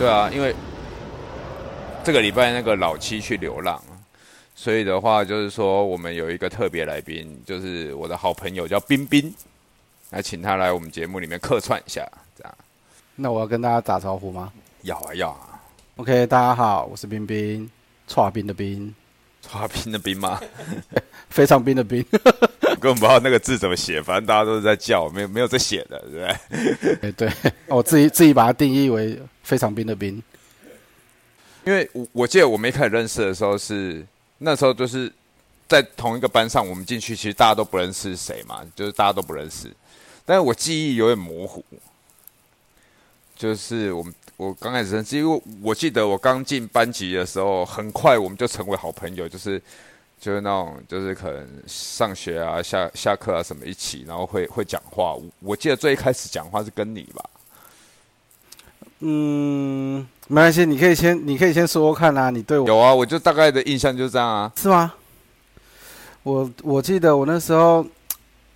对啊，因为这个礼拜那个老七去流浪，所以的话就是说我们有一个特别来宾，就是我的好朋友叫冰冰，来请他来我们节目里面客串一下，这样。那我要跟大家打招呼吗要啊要啊，？OK，大家好，我是冰冰，串冰的冰，抓冰的冰吗？非常冰的冰。我根本不知道那个字怎么写，反正大家都是在叫，没有没有在写的，对不对？哎，对，我自己自己把它定义为非常兵的兵。因为我我记得我们一开始认识的时候是那时候就是在同一个班上，我们进去其实大家都不认识谁嘛，就是大家都不认识，但是我记忆有点模糊，就是我们我刚开始认识，因为我记得我刚进班级的时候，很快我们就成为好朋友，就是就是那种就是可能上学啊、下下课啊什么一起，然后会会讲话。我我记得最一开始讲话是跟你吧，嗯，没关系，你可以先你可以先说说看啊，你对我有啊，我就大概的印象就是这样啊。是吗？我我记得我那时候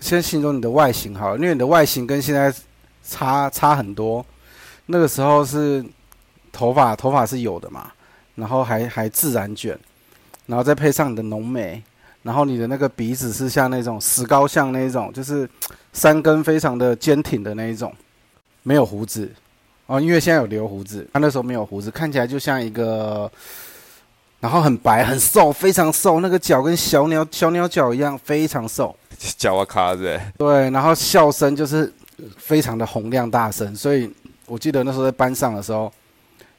先形容你的外形好了，因为你的外形跟现在差差很多。那个时候是头发头发是有的嘛，然后还还自然卷，然后再配上你的浓眉，然后你的那个鼻子是像那种石膏像那一种，就是三根非常的坚挺的那一种，没有胡子哦，因为现在有留胡子，他那时候没有胡子，看起来就像一个。然后很白很瘦，非常瘦，那个脚跟小鸟小鸟脚一样，非常瘦。脚啊卡子，对，然后笑声就是非常的洪亮大声，所以我记得那时候在班上的时候，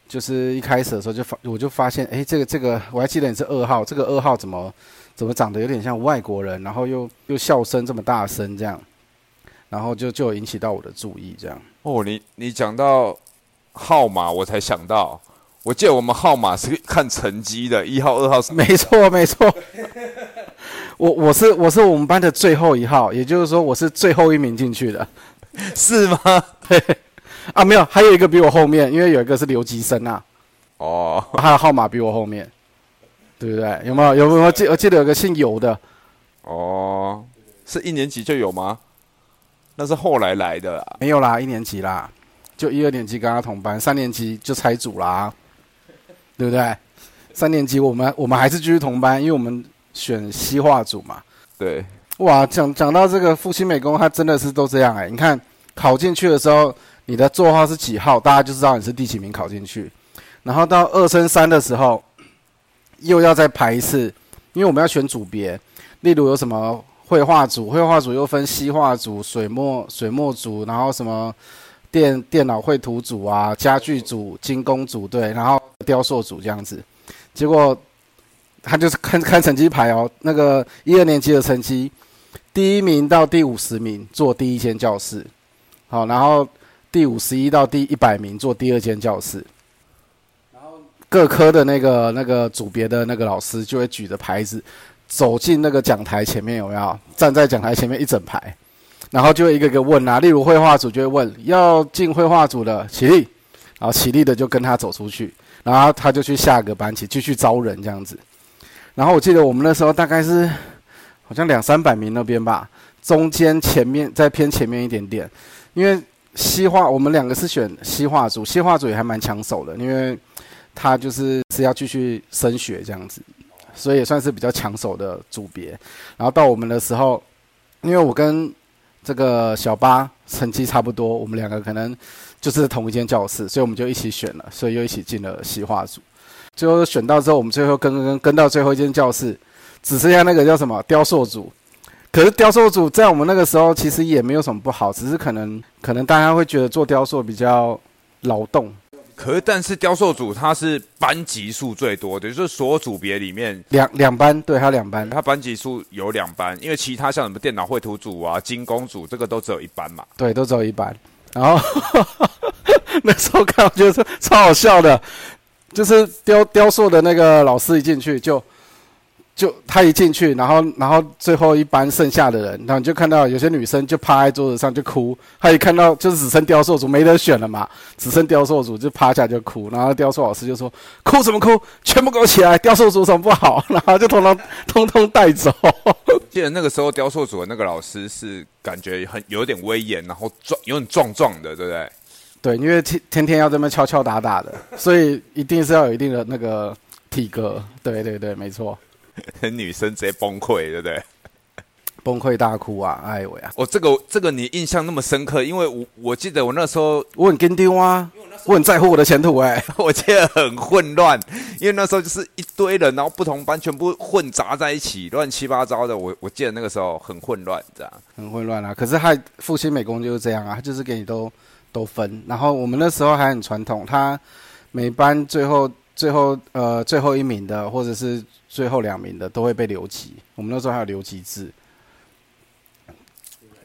就是一开始的时候就发我就发现，哎，这个这个我还记得你是二号，这个二号怎么怎么长得有点像外国人，然后又又笑声这么大声这样，然后就就引起到我的注意这样。哦，你你讲到号码，我才想到，我记得我们号码是看成绩的，一号、二号是没错，没错。我我是我是我们班的最后一号，也就是说我是最后一名进去的是吗？啊。没有，还有一个比我后面，因为有一个是留级生啊，哦，他的号码比我后面，对不对？有没有？有没有记？我记得有个姓尤的，哦，是一年级就有吗？那是后来来的啊。没有啦，一年级啦，就一二年级跟他同班，三年级就拆组啦，对不对？三年级我们我们还是继续同班，因为我们选西化组嘛。对，哇，讲讲到这个复兴美工，他真的是都这样哎、你看考进去的时候，你的座号是几号，大家就知道你是第几名考进去。然后到二升三的时候，又要再排一次，因为我们要选组别，例如有什么绘画组，绘画组又分西画组、水墨水墨组，然后什么电电脑绘图组啊、家具组、精工组对，然后雕塑组这样子。结果他就是看看成绩排哦，那个一二年级的成绩，第一名到第五十名坐第一间教室，好，然后第五十一到第一百名坐第二间教室。然后各科的那个那个组别的那个老师就会举着牌子走进那个讲台前面，有没有？站在讲台前面一整排，然后就一个个问啊，例如绘画组就会问要进绘画组的起立，然后起立的就跟他走出去，然后他就去下个班级继续招人这样子。然后我记得我们那时候大概是好像两三百名那边吧，中间前面再偏前面一点点，因为西画我们两个是选西画组，西画组也还蛮抢手的，因为他就是是要继续升学这样子，所以也算是比较抢手的组别。然后到我们的时候，因为我跟这个小八成绩差不多，我们两个可能就是同一间教室，所以我们就一起选了，所以又一起进了西画组。最后选到之后，我们最后跟跟跟跟到最后一间教室，只剩下那个叫什么雕塑组。可是雕塑组在我们那个时候其实也没有什么不好，只是可能可能大家会觉得做雕塑比较劳动，可是但是雕塑组它是班级数最多的，就是所有组别里面，两两班，对，还有两班，它班级数有两班，因为其他像什么电脑绘图组啊、精工组，这个都只有一班嘛。对，都只有一班。然后 那时候看，我觉得超好笑的，就是雕雕塑的那个老师一进去就就他一进去，然后然后最后一班剩下的人，然后你就看到有些女生就趴在桌子上就哭，他一看到就是只剩雕塑组没得选了嘛，只剩雕塑组就趴下就哭，然后雕塑老师就说哭什么哭，全部给我起来，雕塑组什么不好，然后就通通 通通带走。记得那个时候雕塑组的那个老师是感觉很有点威严，然后壮有点壮壮的，对不对？对，因为天天天要这么敲敲打打的，所以一定是要有一定的那个体格。对对对，没错。女生直接崩溃，对不对？崩溃大哭啊！哎喂啊！我这个这个你印象那么深刻，因为我我记得我那时候我很跟丢啊，我很在乎我的前途哎，我记得很混乱，因为那时候就是一堆人，然后不同班全部混杂在一起，乱七八糟的。我我记得那个时候很混乱，这样很混乱啊。可是他父亲美工就是这样啊，他就是给你都都分。然后我们那时候还很传统，他每班最后最后呃最后一名的或者是最后两名的都会被留级。我们那时候还有留级制。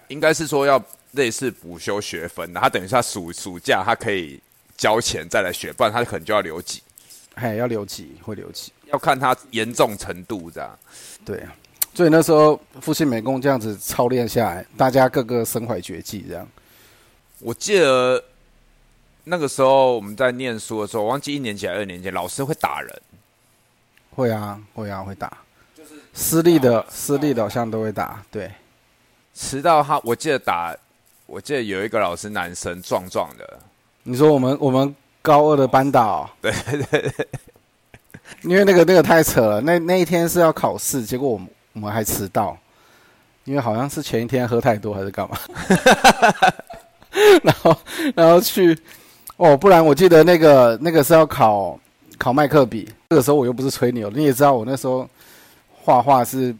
应该是说要类似补修学分，他等于他暑暑假他可以交钱再来学，不然他可能就要留级。嘿，要留级会留级，要看他严重程度这样。对，所以那时候复兴美工这样子操练下来，大家个个身怀绝技这样。我记得那个时候我们在念书的时候，忘记一年级还是二年级，老师会打人。会啊，会啊，会打。就是私立的，私立的好像都会打，对。迟到他，我记得打，我记得有一个老师男生壮壮的。你说我们我们高二的班导，对对对，因为那个那个太扯了，那那一天是要考试，结果我们我们还迟到，因为好像是前一天喝太多还是干嘛，然后然后去哦，不然我记得那个那个是要考考麦克笔，这个时候我又不是吹牛，你也知道我那时候画画是。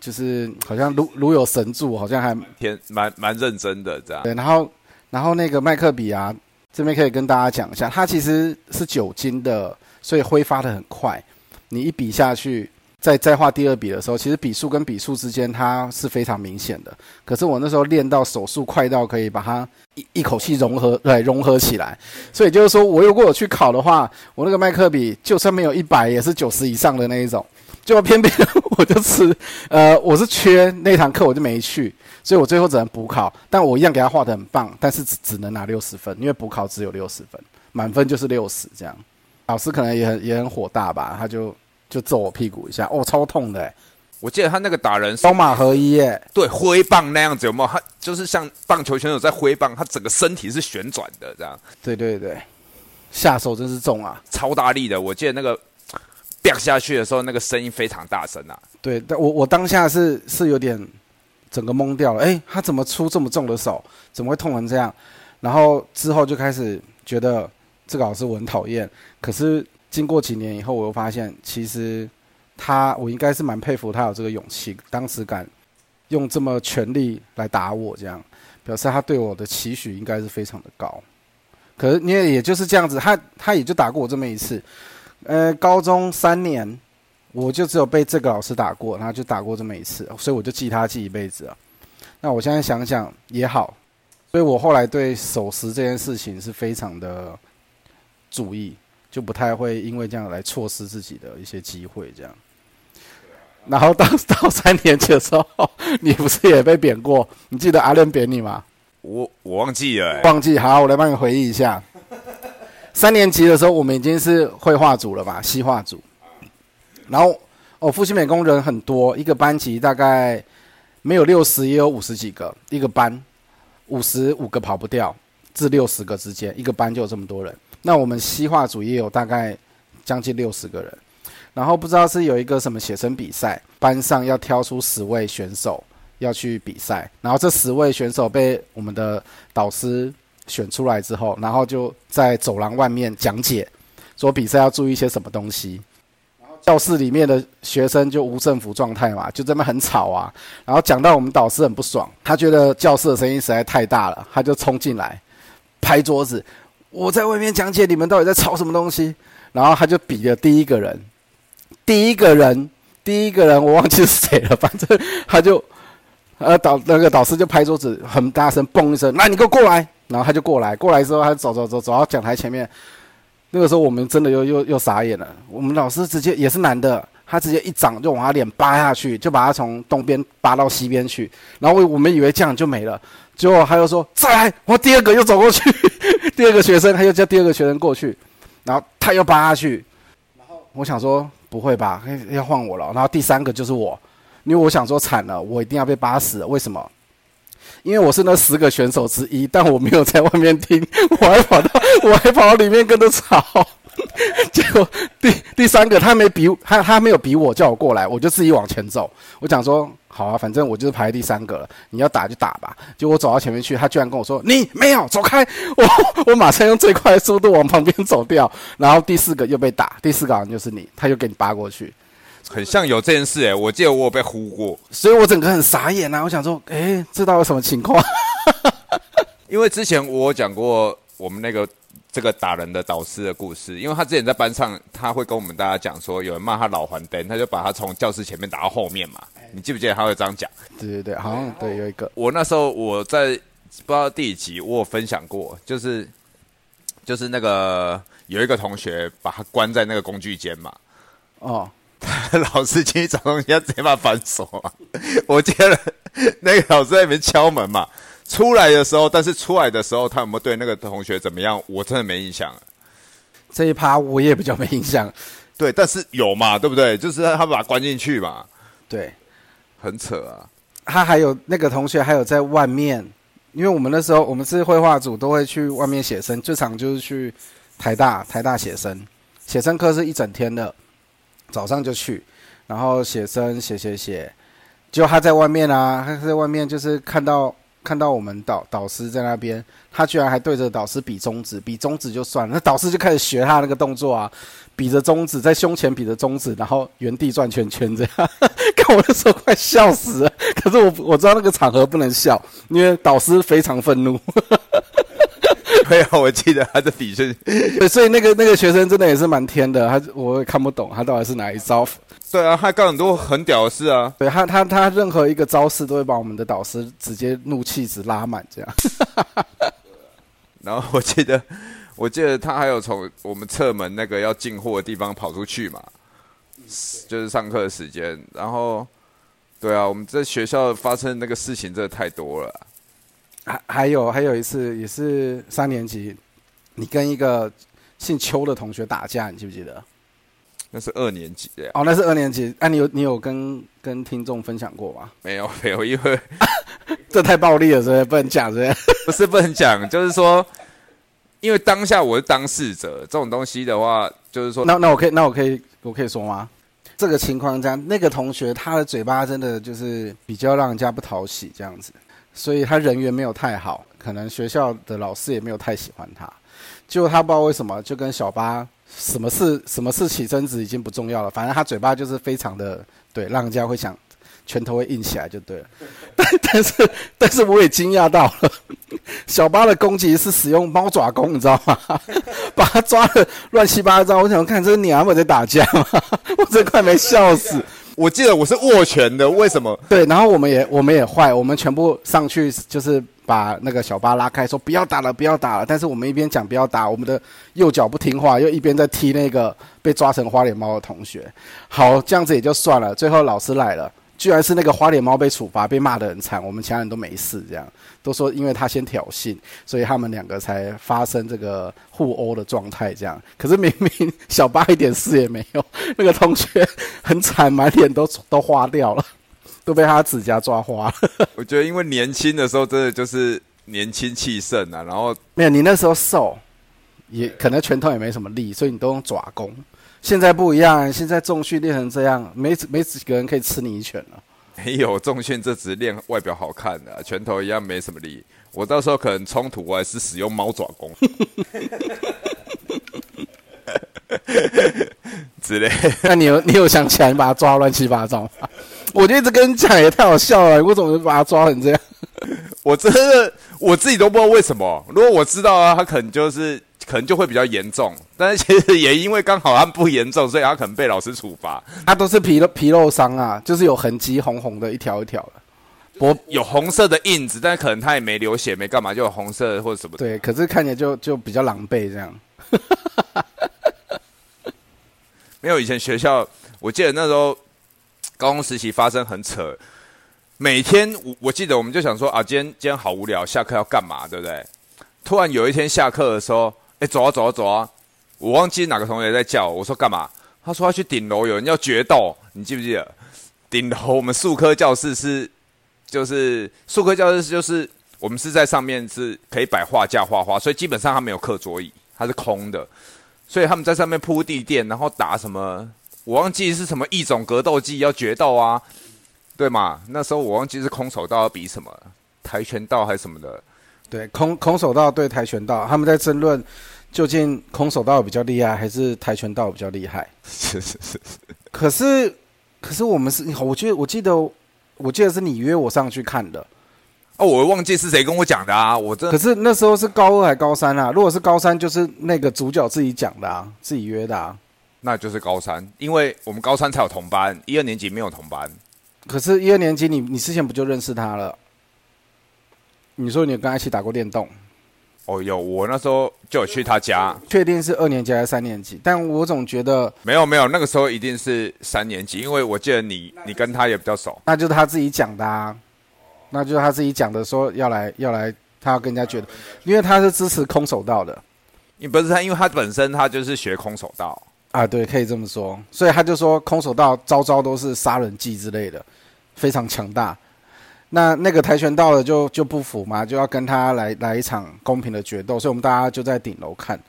就是好像如如有神助，好像还天蛮蛮认真的这样。对，然后然后那个麦克笔啊，这边可以跟大家讲一下，它其实是酒精的，所以挥发的很快。你一笔下去，在再画第二笔的时候，其实笔数跟笔数之间它是非常明显的。可是我那时候练到手速快到可以把它一一口气融合，对，融合起来。所以就是说我如果我去考的话，我那个麦克笔就算没有一百，也是九十以上的那一种。就偏偏 我就吃，呃，我是缺那堂课，我就没去，所以我最后只能补考。但我一样给他画的很棒，但是只只能拿六十分，因为补考只有六十分，满分就是六十这样。老师可能也很也很火大吧，他就就揍我屁股一下，哦，超痛的。我记得他那个打人双马合一耶，对，挥棒那样子有没有？他就是像棒球选手在挥棒，他整个身体是旋转的这样。对对对，下手真是重啊，超大力的。我记得那个。掉下去的时候，那个声音非常大声啊！对，但我我当下是是有点整个懵掉了。哎，他怎么出这么重的手？怎么会痛成这样？然后之后就开始觉得这个老师我很讨厌。可是经过几年以后，我又发现其实他我应该是蛮佩服他有这个勇气，当时敢用这么全力来打我，这样表示他对我的期许应该是非常的高。可是你也也就是这样子，他他也就打过我这么一次。呃，高中三年，我就只有被这个老师打过，然后就打过这么一次，所以我就记他记一辈子啊。那我现在想想也好，所以我后来对守时这件事情是非常的注意，就不太会因为这样来错失自己的一些机会这样。然后到到三年级的时候，你不是也被贬过？你记得阿伦贬你吗？我我忘记了，忘记。好，我来帮你回忆一下。三年级的时候，我们已经是绘画组了吧？西画组。然后，哦，复兴美工人很多，一个班级大概没有六十，也有五十几个。一个班五十五个跑不掉，至六十个之间，一个班就有这么多人。那我们西画组也有大概将近六十个人。然后不知道是有一个什么写生比赛，班上要挑出十位选手要去比赛。然后这十位选手被我们的导师。选出来之后，然后就在走廊外面讲解，说比赛要注意一些什么东西。然后教室里面的学生就无政府状态嘛，就这么很吵啊。然后讲到我们导师很不爽，他觉得教室的声音实在太大了，他就冲进来拍桌子。我在外面讲解，你们到底在吵什么东西？然后他就比了第一个人，第一个人，第一个人我忘记是谁了，反正他就呃导那个导师就拍桌子很大声，嘣一声，那你给我过来。然后他就过来，过来之后他走走走走到讲台前面，那个时候我们真的又又又傻眼了。我们老师直接也是男的，他直接一掌就往他脸扒下去，就把他从东边扒到西边去。然后我们以为这样就没了，结果他又说再来，我第二个又走过去，第二个学生他又叫第二个学生过去，然后他又扒下去。然后我想说不会吧，要换我了。然后第三个就是我，因为我想说惨了，我一定要被扒死了。为什么？因为我是那十个选手之一，但我没有在外面听，我还跑到我还跑到里面跟着吵。结果第第三个他没比他他没有比我叫我过来，我就自己往前走。我讲说好啊，反正我就是排第三个了，你要打就打吧。结果我走到前面去，他居然跟我说你没有走开，我 我马上用最快的速度往旁边走掉。然后第四个又被打，第四个好像就是你，他又给你扒过去。很像有这件事哎，我记得我有被呼过，所以我整个很傻眼啊！我想说，哎，这到底什么情况？因为之前我讲过我们那个这个打人的导师的故事，因为他之前在班上，他会跟我们大家讲说，有人骂他老还灯，他就把他从教室前面打到后面嘛。你记不记得他会这样讲？对对对，好像对有一个。我那时候我在不知道第几集，我有分享过，就是就是那个有一个同学把他关在那个工具间嘛。哦。老师进去找东西，他直接把反锁。我记得那个老师在里面敲门嘛，出来的时候，但是出来的时候，他有没有对那个同学怎么样？我真的没印象。这一趴我也比较没印象。对，但是有嘛，对不对？就是他把他关进去嘛。对，很扯啊。他还有那个同学还有在外面，因为我们那时候我们是绘画组，都会去外面写生，最常就是去台大台大写生，写生课是一整天的。早上就去，然后写生写写写，就他在外面啊，他在外面就是看到看到我们导导师在那边，他居然还对着导师比中指，比中指就算了，那 导师就开始学他那个动作啊，比着中指在胸前比着中指，然后原地转圈圈这样，看我的时候快笑死了，可是我我知道那个场合不能笑，因为导师非常愤怒。没有，我记得他的底是，所以那个那个学生真的也是蛮天的，他我也看不懂他到底是哪一招。对啊，他干很多很屌的事啊。对他他他任何一个招式都会把我们的导师直接怒气值拉满这样。然后我记得我记得他还有从我们侧门那个要进货的地方跑出去嘛，就是上课时间。然后对啊，我们在学校发生那个事情真的太多了。还还有还有一次也是三年级，你跟一个姓邱的同学打架，你记不记得？那是二年级的哦，那是二年级。哎，你有你有跟跟听众分享过吗？没有没有，因为 这太暴力了，所以不能讲。是不是 不能讲，就是说，因为当下我是当事者，这种东西的话，就是说，那那我可以那我可以我可以说吗？这个情况这样，那个同学他的嘴巴真的就是比较让人家不讨喜，这样子。所以他人缘没有太好，可能学校的老师也没有太喜欢他。结果他不知道为什么，就跟小八什么事什么事起争执已经不重要了，反正他嘴巴就是非常的对，让人家会想拳头会硬起来就对了。但但是但是我也惊讶到了，小八的攻击是使用猫爪功，你知道吗？把他抓的乱七八糟。我想看这是娘们在打架吗？我真快没笑死。我记得我是握拳的，为什么？对，然后我们也我们也坏，我们全部上去就是把那个小巴拉开，说不要打了，不要打了。但是我们一边讲不要打，我们的右脚不听话，又一边在踢那个被抓成花脸猫的同学。好，这样子也就算了。最后老师来了。居然是那个花脸猫被处罚，被骂得很惨，我们其他人都没事，这样都说因为他先挑衅，所以他们两个才发生这个互殴的状态，这样。可是明明小八一点事也没有，那个同学很惨，满脸都都花掉了，都被他指甲抓花了。我觉得因为年轻的时候真的就是年轻气盛啊，然后没有你那时候瘦，也可能拳头也没什么力，所以你都用爪功。现在不一样，现在重训练成这样，没没几个人可以吃你一拳了。没有重训，这只是练外表好看的，拳头一样没什么力。我到时候可能冲突，我还是使用猫爪功 之类。那你有你有想起来把他抓乱七八糟吗？我就一直跟你讲，也太好笑了，我怎么把他抓成这样？我真的我自己都不知道为什么。如果我知道啊，他可能就是。可能就会比较严重，但是其实也因为刚好他不严重，所以他可能被老师处罚。他都是皮肉皮肉伤啊，就是有痕迹，红红的一条一条的，我有红色的印子，但是可能他也没流血，没干嘛，就有红色或者什么。对，可是看起来就就比较狼狈这样。没有以前学校，我记得那时候高中时期发生很扯，每天我我记得我们就想说啊，今天今天好无聊，下课要干嘛，对不对？突然有一天下课的时候。哎，走啊走啊走啊！我忘记哪个同学在叫我，说干嘛？他说要去顶楼，有人要决斗，你记不记得？顶楼我们数科教室是，就是数科教室就是我们是在上面是可以摆画架画画，所以基本上它没有课桌椅，它是空的，所以他们在上面铺地垫，然后打什么，我忘记是什么异种格斗技要决斗啊，对嘛？那时候我忘记是空手道要比什么，跆拳道还是什么的。对，空空手道对跆拳道，他们在争论究竟空手道比较厉害，还是跆拳道比较厉害？是是是是，可是可是我们是，我记得我记得我记得是你约我上去看的。哦，我忘记是谁跟我讲的啊！我这可是那时候是高二还高三啊？如果是高三，就是那个主角自己讲的啊，自己约的啊。那就是高三，因为我们高三才有同班，一二年级没有同班。可是，一二年级你你之前不就认识他了？你说你跟他一起打过电动？哦，有，我那时候就有去他家。确定是二年级还是三年级？但我总觉得没有没有，那个时候一定是三年级，因为我记得你你跟他也比较熟。那就是他自己讲的啊，那就是他自己讲的，说要来要来，他要跟人家觉得，因为他是支持空手道的你不是他，因为他本身他就是学空手道。啊，对，可以这么说，所以他就说空手道招招都是杀人技之类的，非常强大。那那个跆拳道的就就不服嘛，就要跟他来来一场公平的决斗，所以我们大家就在顶楼看。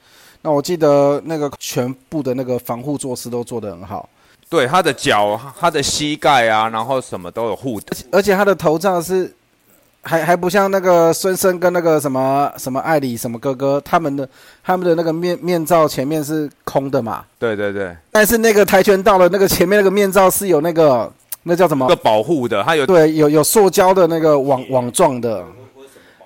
那我记得那个全部的那个防护措施都做得很好，对，他的脚、他的膝盖啊，然后什么都有护的。而且他的头罩是还还不像那个孙生跟那个什么什么艾里什么哥哥他们的他们的那个面面罩前面是空的嘛，对对对，但是那个跆拳道的那个前面那个面罩是有那个那叫什么个？保护的，它有对，有有塑胶的那个网网状的，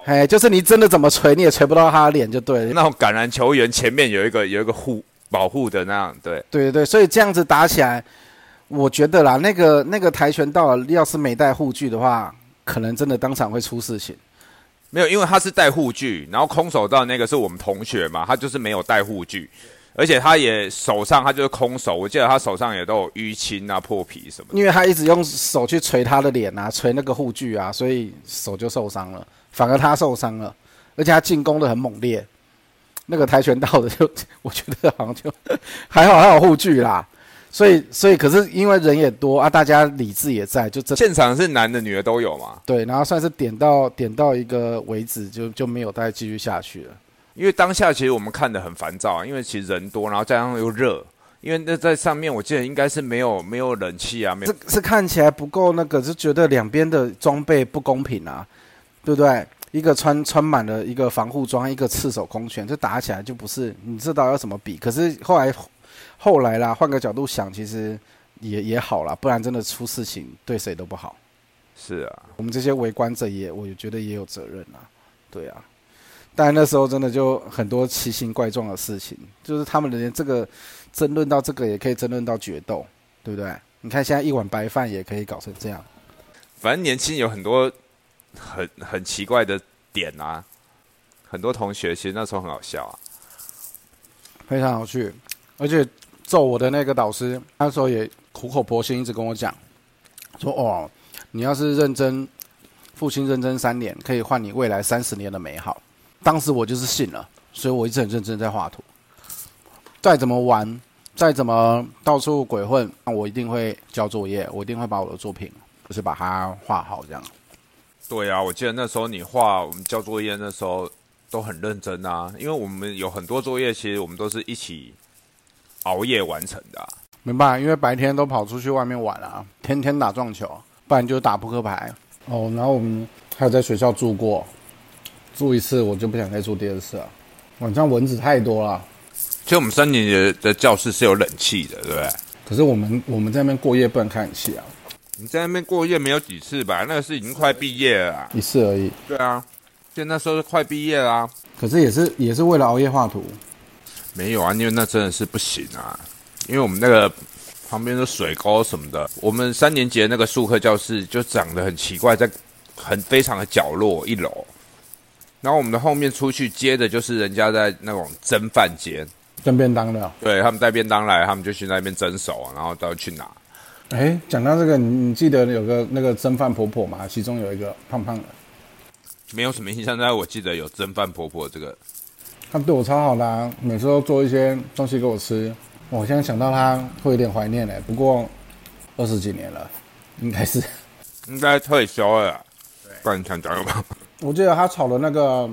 哎，就是你真的怎么捶你也捶不到他的脸，就对了。那种橄榄球员前面有一个有一个护保护的那样，对，对对对，所以这样子打起来，我觉得啦，那个那个跆拳道要是没带护具的话，可能真的当场会出事情。没有，因为他是带护具，然后空手道那个是我们同学嘛，他就是没有带护具，而且他也手上他就是空手，我记得他手上也都有淤青啊、破皮什么的。因为他一直用手去捶他的脸啊，捶那个护具啊，所以手就受伤了，反而他受伤了，而且他进攻的很猛烈。那个跆拳道的就，我觉得好像就还好，还有护具啦。所以，所以可是因为人也多啊，大家理智也在，就这现场是男的女的都有嘛，对，然后算是点到点到一个为止，就就没有再继续下去了。因为当下其实我们看的很烦躁啊，因为其实人多，然后加上又热，因为那在上面我记得应该是没有没有冷气啊，没有这是看起来不够那个，就觉得两边的装备不公平啊，对不对？一个穿穿满了一个防护装，一个赤手空拳，这打起来就不是你知道要怎么比。可是后来后来啦，换个角度想，其实也也好啦，不然真的出事情对谁都不好。是啊，我们这些围观者也，我也觉得也有责任啊，对啊。但那时候真的就很多奇形怪状的事情，就是他们连这个争论到这个也可以争论到决斗，对不对？你看现在一碗白饭也可以搞成这样，反正年轻有很多很很奇怪的点啊，很多同学其实那时候很好笑啊。非常有趣。而且揍我的那个导师，那时候也苦口婆心一直跟我讲，说哦，你要是认真，父亲认真三年，可以换你未来三十年的美好。当时我就是信了，所以我一直很认真在画图。再怎么玩，再怎么到处鬼混，那我一定会交作业，我一定会把我的作品就是把它画好这样。对啊，我记得那时候你画我们交作业那时候都很认真啊，因为我们有很多作业，其实我们都是一起熬夜完成的啊、明白？因为白天都跑出去外面玩啊，天天打撞球，不然就打扑克牌。哦，然后我们还有在学校住过，住一次我就不想再住第二次了。晚上蚊子太多了，其实我们三年级的教室是有冷气的，对不对？可是我们我们在那边过夜不能开冷气啊，你在那边过夜没有几次吧？那个是已经快毕业了啊。一次而已。对啊，现在那时候是快毕业啦、可是也是也是为了熬夜画图，没有啊，因为那真的是不行啊，因为我们那个旁边的水沟什么的，我们三年级的那个术科教室就长得很奇怪，在很非常的角落一楼，然后我们的后面出去接的就是人家在那种蒸饭间，蒸便当的。对他们带便当来，他们就去那边蒸熟，然后都去拿。哎，讲到这个，你你记得有个那个蒸饭婆婆吗？其中有一个胖胖的，没有什么印象，但是我记得有蒸饭婆婆这个，她对我超好的、啊，每次都做一些东西给我吃。我现在想到她会有点怀念嘞，不过二十几年了，应该是。应该退休了啦，不然你想讲什么？我记得她炒的那个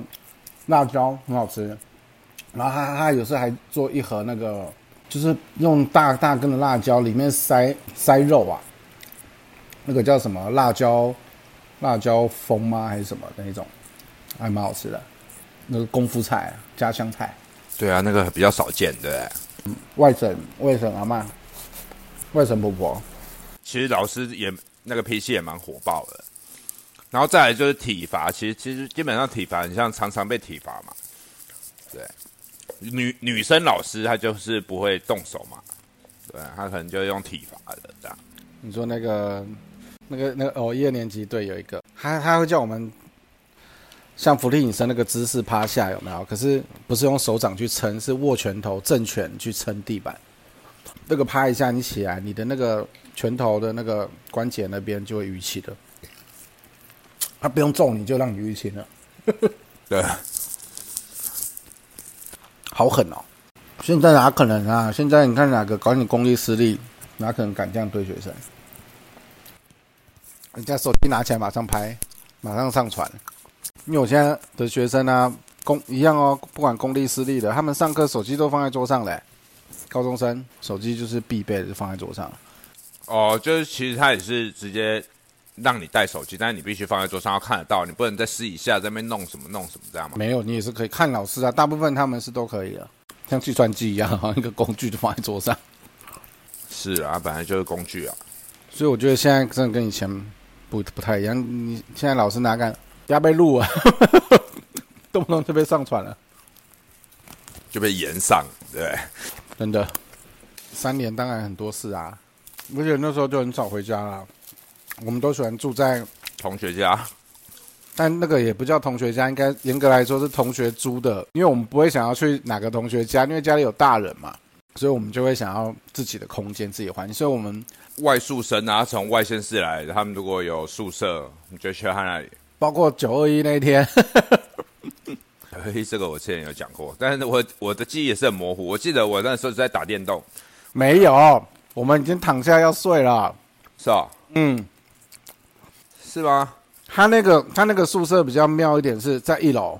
辣椒很好吃，然后她她有时候还做一盒那个，就是用大大根的辣椒里面塞塞肉啊，那个叫什么？辣椒辣椒风吗？还是什么？那一种，还蛮好吃的，那个功夫菜家乡菜。对啊，那个比较少见，对。不对？外省外省阿妈，外省婆婆，其实老师也那个脾气也蛮火爆的，然后再来就是体罚，其实其实基本上体罚，你像常常被体罚嘛，对，女女生老师她就是不会动手嘛，对，她可能就用体罚的这样。你说那个那个那个哦，一二年级对有一个，他他会叫我们像福利隐身那个姿势趴下有没有？可是不是用手掌去撑，是握拳头正拳去撑地板。那个趴一下你起来，你的那个拳头的那个关节那边就会淤青了。他不用揍你就让你淤青了，对，好狠哦！现在哪可能啊？现在你看哪个搞你公立私立，哪可能敢这样对学生？人家手机拿起来马上拍，马上上传。因为我现在的学生呢，公一样哦，不管公立私立的，他们上课手机都放在桌上嘞。高中生手机就是必备的，就放在桌上。哦，就是其实他也是直接让你带手机，但是你必须放在桌上要看得到，你不能在私底下在那边弄什么弄什么这样吗？没有，你也是可以看老师啊。大部分他们是都可以的，像计算机一样，好像一个工具就放在桌上。是啊，本来就是工具啊。所以我觉得现在真的跟以前不不太一样。你现在老师哪敢要被录啊？动不动就被上传了，就被延上，对。真的，三年当然很多事啊，而且那时候就很少回家了。我们都喜欢住在同学家，但那个也不叫同学家，应该严格来说是同学租的，因为我们不会想要去哪个同学家，因为家里有大人嘛，所以我们就会想要自己的空间、自己的环境。所以我们外宿生啊，从外县市来的，他们如果有宿舍，你就去他那里。包括九二一那一天。嘿，这个我之前有讲过，但是我我的记忆也是很模糊。我记得我那时候在打电动，没有，我们已经躺下要睡了，是吧？嗯，是吗？他那个他那个宿舍比较妙一点，是在一楼，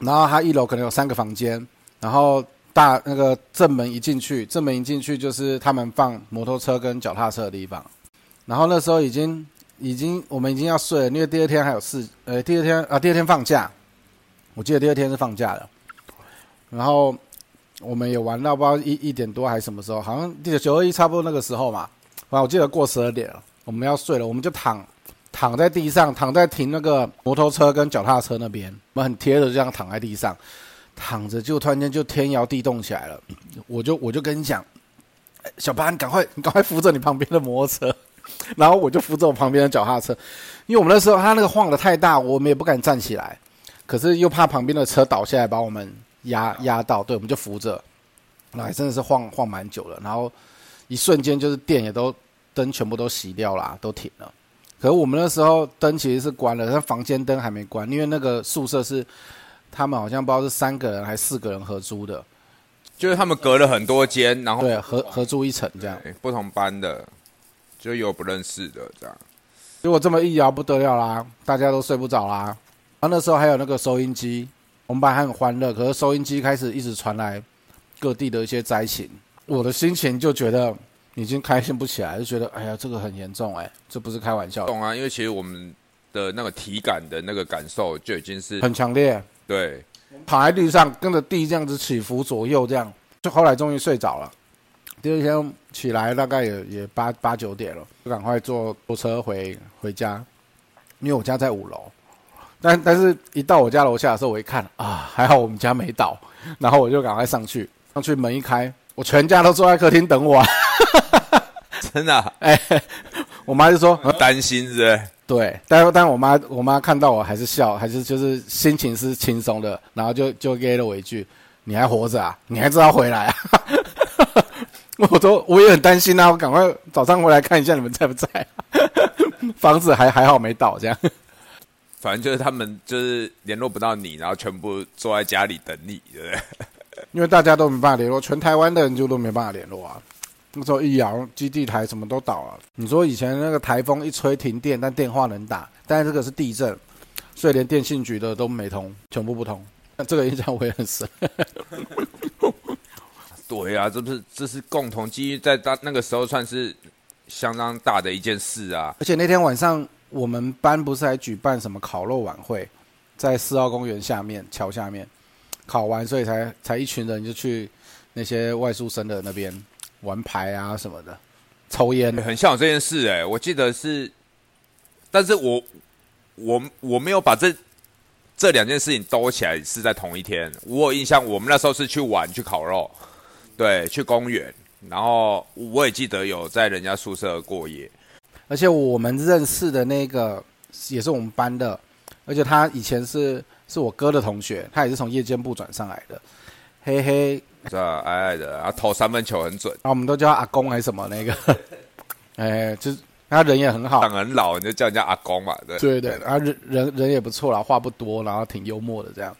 然后他一楼可能有三个房间，然后大那个正门一进去，正门一进去就是他们放摩托车跟脚踏车的地方。然后那时候已经已经我们已经要睡了，因为第二天还有事，呃，第二天啊，第二天放假。我记得第二天是放假的，然后我们也玩到不知道一一点多还是什么时候，好像第九二一差不多那个时候嘛。反正我记得过十二点了，我们要睡了，我们就躺躺在地上，躺在停那个摩托车跟脚踏车那边，我们很贴着这样躺在地上，躺着就突然间就天摇地动起来了。我就我就跟你讲，小潘，赶快你赶快扶着你旁边的摩托车，然后我就扶着我旁边的脚踏车，因为我们那时候他那个晃的太大，我们也不敢站起来。可是又怕旁边的车倒下来把我们压压到，对，我们就扶着，那还真的是晃晃蛮久了。然后一瞬间就是电也都灯全部都熄掉了，都停了。可是我们那时候灯其实是关了，但房间灯还没关，因为那个宿舍是他们好像不知道是三个人还是四个人合租的，就是他们隔了很多间，然后对合合租一层这样，不同班的就有不认识的这样。如果这么一摇不得了啦，大家都睡不着啦。然后那时候还有那个收音机，我们班还很欢乐。可是收音机开始一直传来各地的一些灾情，我的心情就觉得已经开心不起来，就觉得哎呀，这个很严重哎，这不是开玩笑。懂啊，因为其实我们的那个体感的那个感受就已经是很强烈。对，躺在地上跟着地这样子起伏左右，这样，就后来终于睡着了。第二天起来大概也也八八九点了，就赶快坐坐车回回家，因为我家在五楼。但但是，一到我家楼下的时候，我一看啊，还好我们家没倒，然后我就赶快上去，上去门一开，我全家都坐在客厅等我，真的，哎，我妈就说担心是不？对，但但我妈我妈看到我还是笑，还是就是心情是轻松的，然后就就给了我一句：“你还活着啊？你还知道回来啊？” 我说我也很担心啊，我赶快早上回来看一下你们在不在，房子还还好没倒这样。反正就是他们就是联络不到你，然后全部坐在家里等你，对不对？因为大家都没办法联络，全台湾的人就都没办法联络啊。那时候一摇基地台什么都倒了。你说以前那个台风一吹停电，但电话能打，但是这个是地震，所以连电信局的都没通，全部不通。那 这个印象我也很深。对啊，这不是这是共同记忆，在当那个时候算是相当大的一件事啊。而且那天晚上我们班不是还举办什么烤肉晚会，在四号公园下面桥下面烤完，所以才才一群人就去那些外宿生的那边玩牌啊什么的，抽烟。很像有这件事哎、我记得是，但是我我我没有把这这两件事情兜起来是在同一天。我有印象，我们那时候是去玩去烤肉，对，去公园，然后我也记得有在人家宿舍过夜。而且我们认识的那个也是我们班的，而且他以前是是我哥的同学，他也是从夜间部转上来的，嘿嘿，这矮矮的，然后投三分球很准，啊我们都叫他阿公还是什么那个，哎，就是他人也很好，长很老，你就叫人家阿公嘛，对。对对，然后人人人也不错啦，话不多，然后挺幽默的这样，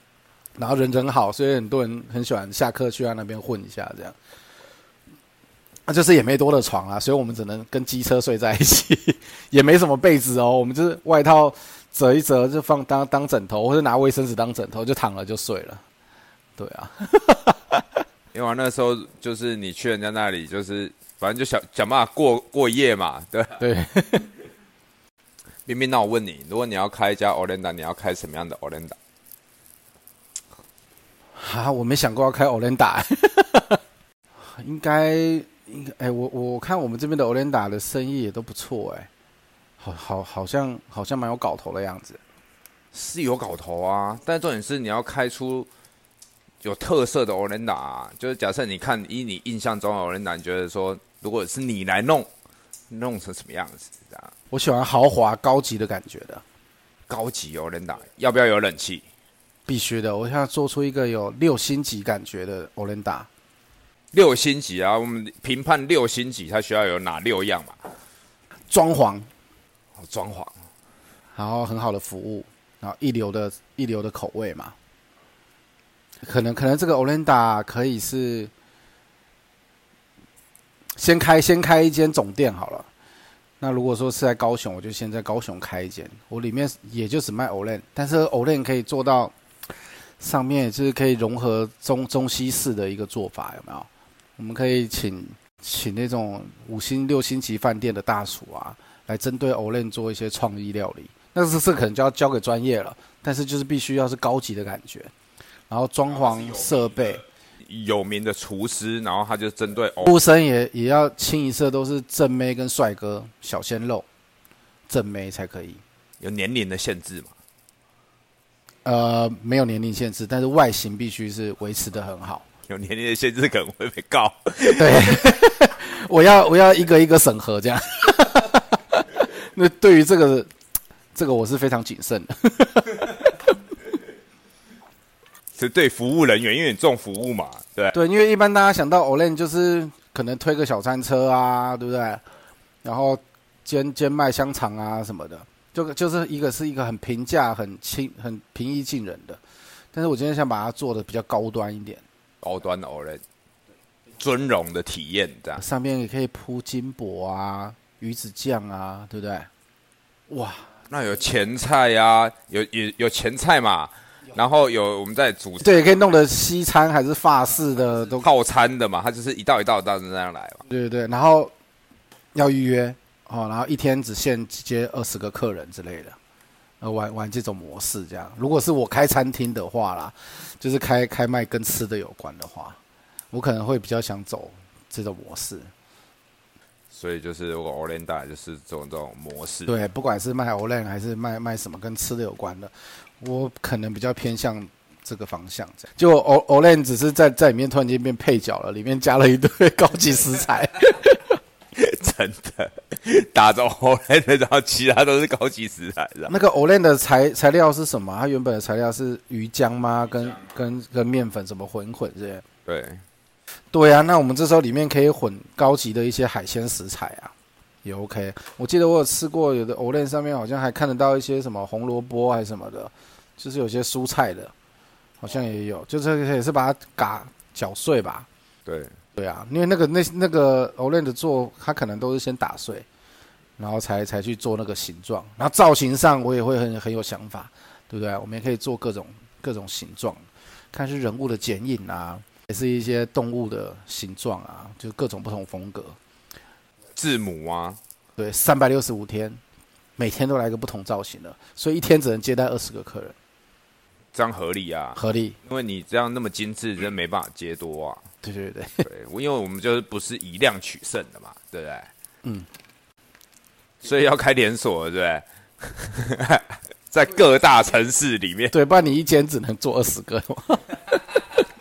然后人人好，所以很多人很喜欢下课去他那边混一下这样。那、就是也没多的床啊，所以我们只能跟机车睡在一起，也没什么被子哦，我们就是外套折一折就放当当枕头，或者拿卫生纸当枕头就躺了就睡了。对啊，因为那时候就是你去人家那里，就是反正就想想办法过过夜嘛，对。对，冰冰，那我问你，如果你要开一家 Olenda，你要开什么样的 Olenda？啊，我没想过要开 Olenda，应该应该，哎，我我看我们这边的 Olenda 的生意也都不错，哎，好好好像好像蛮有搞头的样子。是有搞头啊，但重点是你要开出有特色的 Olenda，、啊、就是假设你看以你印象中的 Olenda，你觉得说如果是你来弄，弄成什么样子？这样我喜欢豪华高级的感觉的，高级 Olenda 要不要有冷气？必须的。我想要做出一个有六星级感觉的 Olenda，六星级啊，我们评判六星级，它需要有哪六样嘛？装潢，哦装潢，然后很好的服务，然后一流的一流的口味嘛。可能可能这个 Olenda 可以是先开先开一间总店好了。那如果说是在高雄，我就先在高雄开一间，我里面也就只卖 Olen，但是 Olen 可以做到上面就是可以融合中中西式的一个做法，有没有？我们可以请请那种五星六星级饭店的大厨啊，来针对 Olen 做一些创意料理。那是这可能就要交给专业了，但是就是必须要是高级的感觉，然后装潢设备，有名的厨师，然后他就针对哦，服务生也也要清一色都是正妹跟帅哥、小鲜肉，正妹才可以。有年龄的限制吗？呃，没有年龄限制，但是外形必须是维持的很好。有年龄的限制可能会被告。对，我要我要一个一个审核这样。那对于这个这个我是非常谨慎的。是对服务人员，因为你重服务嘛，对。对，因为一般大家想到 Olen 就是可能推个小餐车啊，对不对？然后兼兼卖香肠啊什么的，就就是一个是一个很平价、很轻、很平易近人的。但是我今天想把它做的比较高端一点，高端的 r a 尊荣的体验这样。上面也可以铺金箔啊、鱼子酱啊，对不对？哇，那有前菜呀、有有有前菜嘛，然后有我们在煮对，可以弄的西餐还是法式的都套餐的嘛，它就是一道一道一道的那样来嘛。对对对，然后要预约哦，然后一天只限接二十个客人之类的，呃，玩玩这种模式这样。如果是我开餐厅的话啦，就是开开卖跟吃的有关的话，我可能会比较想走这种模式。所以就是我 o r a n d a 就是这种这种模式。对，不管是卖 o l a n 还是卖卖什么跟吃的有关的，我可能比较偏向这个方向这样。就 O Olen 只是在在里面突然间变配角了，里面加了一堆高级食材。真的打着 o r a n d a 然后其他都是高级食材，那个 Olen 的材材料是什么？它原本的材料是鱼浆吗？跟跟跟面粉什么混混这些？对，对啊，那我们这时候里面可以混高级的一些海鲜食材啊，也 OK。我记得我有吃过，有的 Olen 上面好像还看得到一些什么红萝卜还是什么的，就是有些蔬菜的，好像也有，就是也是把它嘎搅碎吧。对，对啊，因为那个那那个 Olen 的做，它可能都是先打碎，然后才才去做那个形状，然后造型上我也会很很有想法，对不对？我们也可以做各种各种形状，看是人物的剪影啊，也是一些动物的形状啊，就各种不同风格。字母啊，对，三百六十五天，每天都来个不同造型的，所以一天只能接待二十个客人，这样合理啊？合理。因为你这样那么精致，真没办法接多啊。对对对，对，因为我们就是不是以量取胜的嘛，对不对？嗯，所以要开连锁，对不对？在各大城市里面，对，不然你一间只能做二十个。